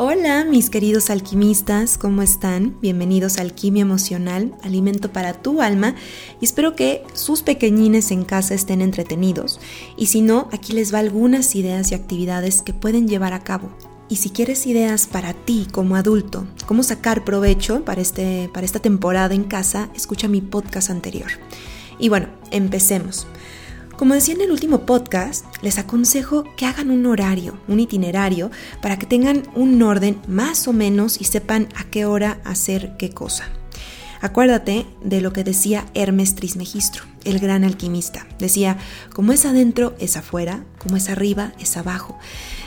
Hola mis queridos alquimistas, ¿cómo están? Bienvenidos a Alquimia Emocional, alimento para tu alma y espero que sus pequeñines en casa estén entretenidos y si no, aquí les va algunas ideas y actividades que pueden llevar a cabo. Y si quieres ideas para ti como adulto, cómo sacar provecho para, este, para esta temporada en casa, escucha mi podcast anterior. Y bueno, empecemos. Como decía en el último podcast, les aconsejo que hagan un horario, un itinerario, para que tengan un orden más o menos y sepan a qué hora hacer qué cosa. Acuérdate de lo que decía Hermes Trismegistro, el gran alquimista. Decía, como es adentro, es afuera, como es arriba, es abajo.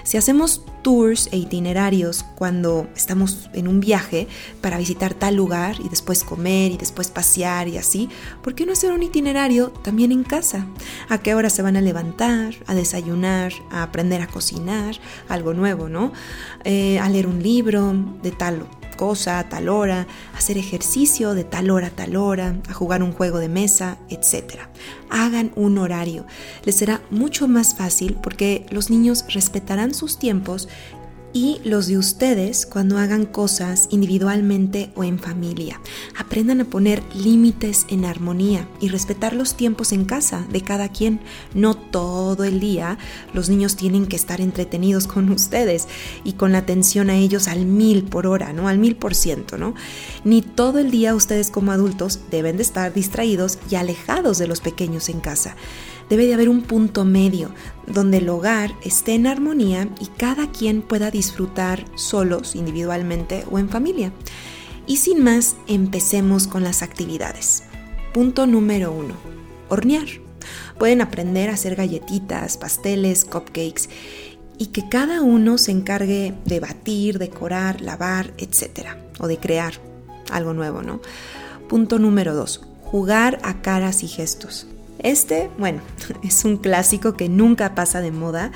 Si hacemos tours e itinerarios cuando estamos en un viaje para visitar tal lugar y después comer y después pasear y así, ¿por qué no hacer un itinerario también en casa? ¿A qué hora se van a levantar, a desayunar, a aprender a cocinar, algo nuevo, ¿no? Eh, a leer un libro de tal cosa a tal hora, hacer ejercicio de tal hora a tal hora, a jugar un juego de mesa, etc. Hagan un horario. Les será mucho más fácil porque los niños respetarán sus tiempos y los de ustedes cuando hagan cosas individualmente o en familia. Aprendan a poner límites en armonía y respetar los tiempos en casa de cada quien. No todo el día los niños tienen que estar entretenidos con ustedes y con la atención a ellos al mil por hora, ¿no? Al mil por ciento, ¿no? Ni todo el día ustedes como adultos deben de estar distraídos y alejados de los pequeños en casa. Debe de haber un punto medio donde el hogar esté en armonía y cada quien pueda disfrutar solos, individualmente o en familia. Y sin más, empecemos con las actividades. Punto número uno. Hornear. Pueden aprender a hacer galletitas, pasteles, cupcakes y que cada uno se encargue de batir, decorar, lavar, etc. O de crear algo nuevo, ¿no? Punto número dos. Jugar a caras y gestos. Este, bueno, es un clásico que nunca pasa de moda.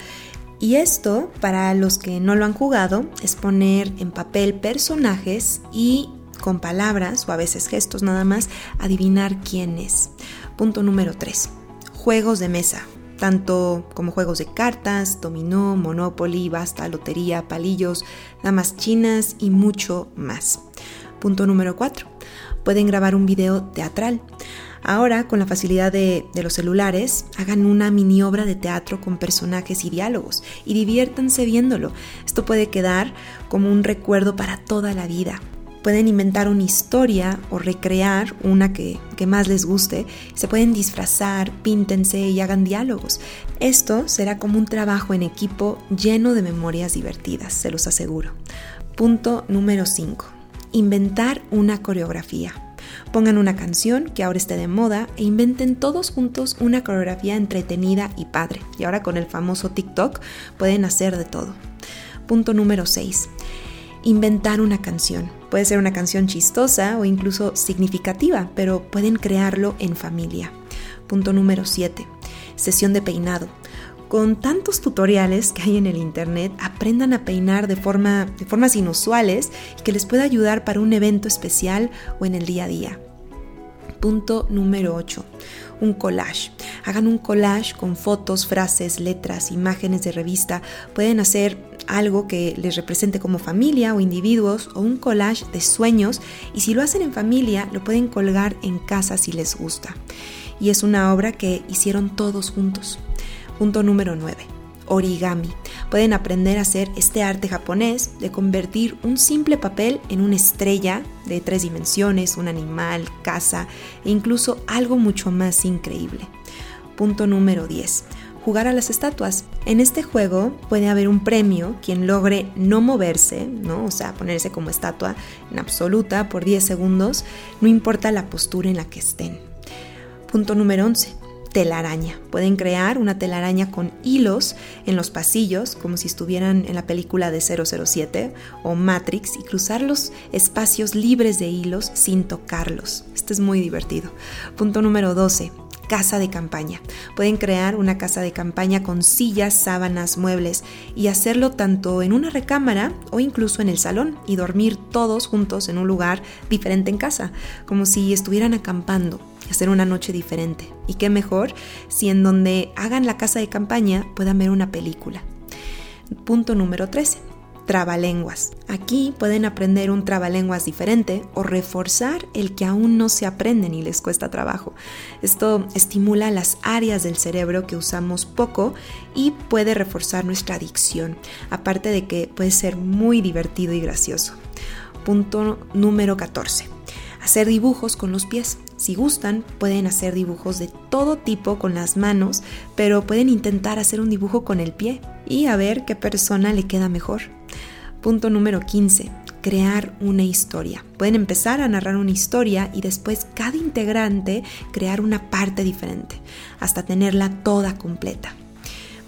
Y esto, para los que no lo han jugado, es poner en papel personajes y con palabras o a veces gestos nada más, adivinar quién es. Punto número 3. Juegos de mesa, tanto como juegos de cartas, dominó, monopoly, basta, lotería, palillos, damas chinas y mucho más. Punto número 4. Pueden grabar un video teatral. Ahora, con la facilidad de, los celulares, hagan una mini obra de teatro con personajes y diálogos y diviértanse viéndolo. Esto puede quedar como un recuerdo para toda la vida. Pueden inventar una historia o recrear una que, que más les guste. Se pueden disfrazar, píntense y hagan diálogos. Esto será como un trabajo en equipo lleno de memorias divertidas, se los aseguro. Punto número 5. Inventar una coreografía. Pongan una canción que ahora esté de moda e inventen todos juntos una coreografía entretenida y padre. Y ahora con el famoso TikTok pueden hacer de todo. Punto número 6. Inventar una canción. Puede ser una canción chistosa o incluso significativa, pero pueden crearlo en familia. Punto número 7. Sesión de peinado. Con tantos tutoriales que hay en el internet, aprendan a peinar de, forma, de formas inusuales y que les pueda ayudar para un evento especial o en el día a día. Punto número 8. Un collage. Hagan un collage con fotos, frases, letras, imágenes de revista. Pueden hacer algo que les represente como familia o individuos o un collage de sueños y si lo hacen en familia lo pueden colgar en casa si les gusta. Y es una obra que hicieron todos juntos. Punto número 9. Origami. Pueden aprender a hacer este arte japonés de convertir un simple papel en una estrella de tres dimensiones, un animal, casa e incluso algo mucho más increíble. Punto número 10 jugar a las estatuas. En este juego puede haber un premio quien logre no moverse, ¿no? O sea, ponerse como estatua en absoluta por 10 segundos, no importa la postura en la que estén. Punto número 11 telaraña. Pueden crear una telaraña con hilos en los pasillos, como si estuvieran en la película de 007 o Matrix, y cruzar los espacios libres de hilos sin tocarlos. Esto es muy divertido. Punto número 12 casa de campaña. Pueden crear una casa de campaña con sillas, sábanas, muebles y hacerlo tanto en una recámara o incluso en el salón y dormir todos juntos en un lugar diferente en casa, como si estuvieran acampando hacer una noche diferente. Y qué mejor si en donde hagan la casa de campaña puedan ver una película. Punto número 13. Trabalenguas. Aquí pueden aprender un trabalenguas diferente o reforzar el que aún no se aprenden y les cuesta trabajo. Esto estimula las áreas del cerebro que usamos poco y puede reforzar nuestra adicción, aparte de que puede ser muy divertido y gracioso. Punto número 14. Hacer dibujos con los pies. Si gustan, pueden hacer dibujos de todo tipo con las manos, pero pueden intentar hacer un dibujo con el pie y a ver qué persona le queda mejor. Punto número 15. Crear una historia. Pueden empezar a narrar una historia y después cada integrante crear una parte diferente, hasta tenerla toda completa.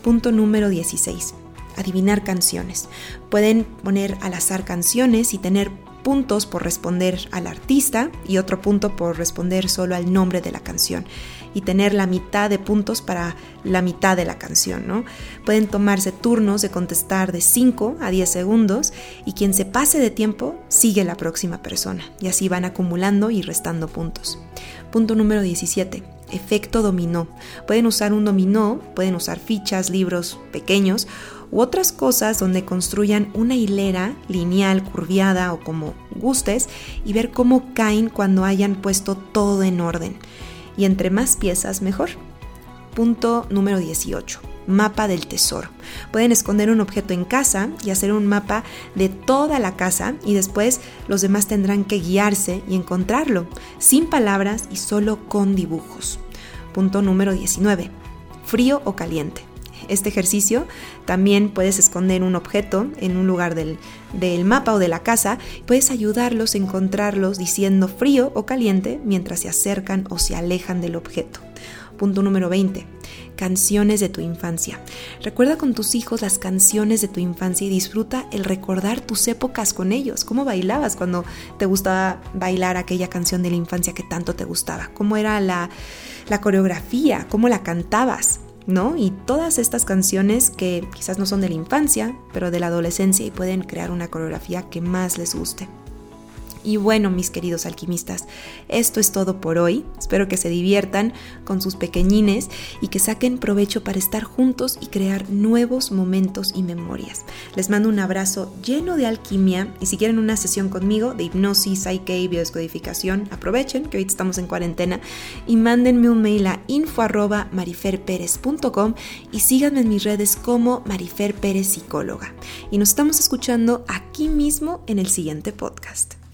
Punto número 16. Adivinar canciones. Pueden poner al azar canciones y tener puntos por responder al artista y otro punto por responder solo al nombre de la canción y tener la mitad de puntos para la mitad de la canción, ¿no? Pueden tomarse turnos de contestar de 5 a 10 segundos y quien se pase de tiempo sigue la próxima persona y así van acumulando y restando puntos. Punto número 17 efecto dominó. Pueden usar un dominó, pueden usar fichas, libros pequeños otras cosas donde construyan una hilera lineal, curviada o como gustes y ver cómo caen cuando hayan puesto todo en orden. Y entre más piezas, mejor. Punto número 18. Mapa del tesoro. Pueden esconder un objeto en casa y hacer un mapa de toda la casa y después los demás tendrán que guiarse y encontrarlo, sin palabras y solo con dibujos. Punto número 19. Frío o caliente. Este ejercicio también puedes esconder un objeto en un lugar del, del, mapa o de la casa. Puedes ayudarlos a encontrarlos diciendo frío o caliente mientras se acercan o se alejan del objeto. Punto número 20. Canciones de tu infancia. Recuerda con tus hijos las canciones de tu infancia y disfruta el recordar tus épocas con ellos. ¿Cómo bailabas cuando te gustaba bailar aquella canción de la infancia que tanto te gustaba? ¿Cómo era la, la coreografía? ¿Cómo la cantabas? ¿No? Y todas estas canciones que quizás no son de la infancia, pero de la adolescencia y pueden crear una coreografía que más les guste. Y bueno, mis queridos alquimistas, esto es todo por hoy. Espero que se diviertan con sus pequeñines y que saquen provecho para estar juntos y crear nuevos momentos y memorias. Les mando un abrazo lleno de alquimia y si quieren una sesión conmigo de hipnosis, psyche y biodescodificación, aprovechen que hoy estamos en cuarentena y mándenme un mail a info@mariferperez.com y síganme en mis redes como Marifer Psicóloga. Y nos estamos escuchando aquí mismo en el siguiente podcast.